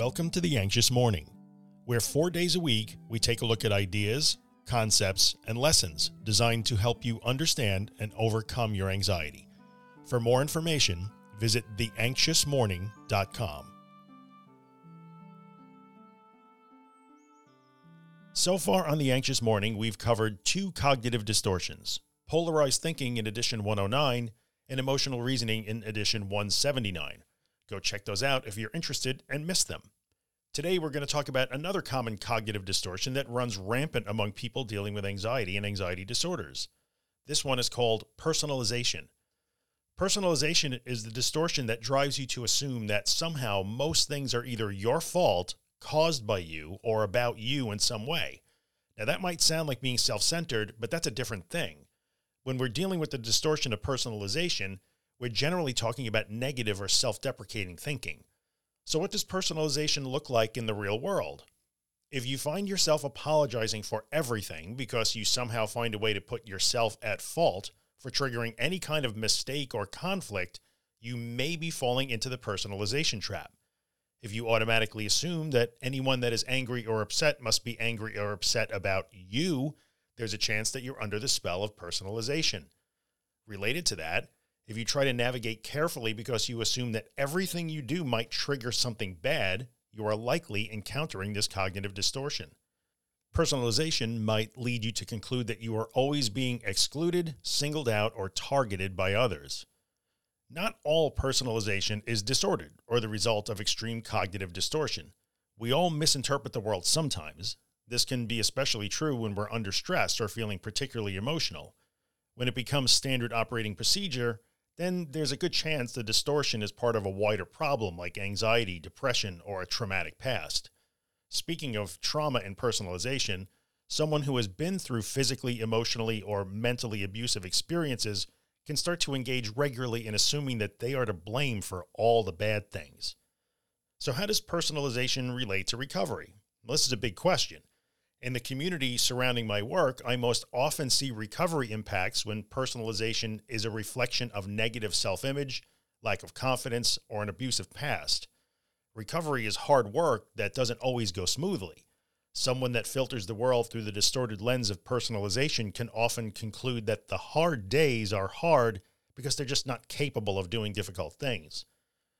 Welcome to the Anxious Morning, where four days a week we take a look at ideas, concepts, and lessons designed to help you understand and overcome your anxiety. For more information, visit theanxiousmorning.com. So far on The Anxious Morning, we've covered two cognitive distortions polarized thinking in edition 109 and emotional reasoning in edition 179. Go check those out if you're interested and miss them. Today, we're going to talk about another common cognitive distortion that runs rampant among people dealing with anxiety and anxiety disorders. This one is called personalization. Personalization is the distortion that drives you to assume that somehow most things are either your fault, caused by you, or about you in some way. Now, that might sound like being self centered, but that's a different thing. When we're dealing with the distortion of personalization, we're generally talking about negative or self deprecating thinking. So, what does personalization look like in the real world? If you find yourself apologizing for everything because you somehow find a way to put yourself at fault for triggering any kind of mistake or conflict, you may be falling into the personalization trap. If you automatically assume that anyone that is angry or upset must be angry or upset about you, there's a chance that you're under the spell of personalization. Related to that, if you try to navigate carefully because you assume that everything you do might trigger something bad, you are likely encountering this cognitive distortion. Personalization might lead you to conclude that you are always being excluded, singled out, or targeted by others. Not all personalization is disordered or the result of extreme cognitive distortion. We all misinterpret the world sometimes. This can be especially true when we're under stress or feeling particularly emotional. When it becomes standard operating procedure, then there's a good chance the distortion is part of a wider problem like anxiety, depression, or a traumatic past. Speaking of trauma and personalization, someone who has been through physically, emotionally, or mentally abusive experiences can start to engage regularly in assuming that they are to blame for all the bad things. So, how does personalization relate to recovery? Well, this is a big question. In the community surrounding my work, I most often see recovery impacts when personalization is a reflection of negative self image, lack of confidence, or an abusive past. Recovery is hard work that doesn't always go smoothly. Someone that filters the world through the distorted lens of personalization can often conclude that the hard days are hard because they're just not capable of doing difficult things.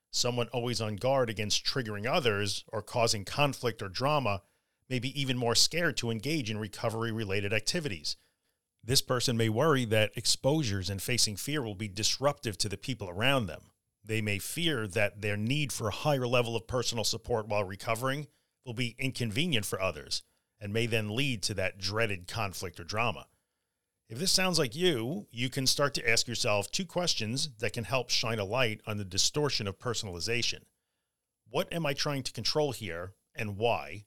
Someone always on guard against triggering others or causing conflict or drama may be even more scared to engage in recovery related activities. This person may worry that exposures and facing fear will be disruptive to the people around them. They may fear that their need for a higher level of personal support while recovering will be inconvenient for others and may then lead to that dreaded conflict or drama. If this sounds like you, you can start to ask yourself two questions that can help shine a light on the distortion of personalization. What am I trying to control here and why?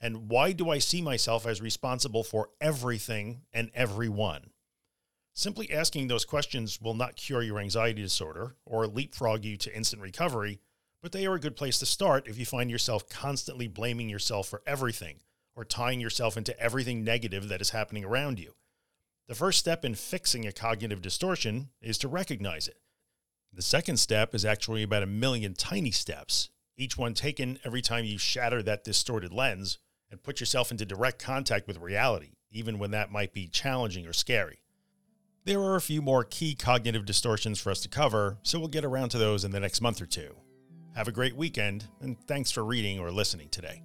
And why do I see myself as responsible for everything and everyone? Simply asking those questions will not cure your anxiety disorder or leapfrog you to instant recovery, but they are a good place to start if you find yourself constantly blaming yourself for everything or tying yourself into everything negative that is happening around you. The first step in fixing a cognitive distortion is to recognize it. The second step is actually about a million tiny steps, each one taken every time you shatter that distorted lens and put yourself into direct contact with reality, even when that might be challenging or scary. There are a few more key cognitive distortions for us to cover, so we'll get around to those in the next month or two. Have a great weekend, and thanks for reading or listening today.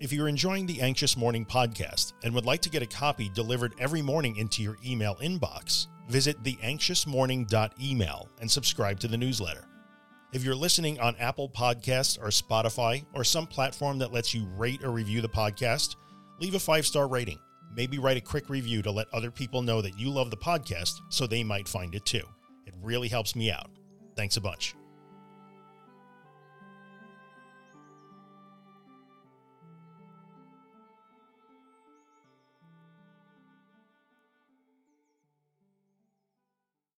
If you're enjoying the Anxious Morning podcast and would like to get a copy delivered every morning into your email inbox, visit theanxiousmorning.email and subscribe to the newsletter. If you're listening on Apple Podcasts or Spotify or some platform that lets you rate or review the podcast, leave a five star rating. Maybe write a quick review to let other people know that you love the podcast so they might find it too. It really helps me out. Thanks a bunch.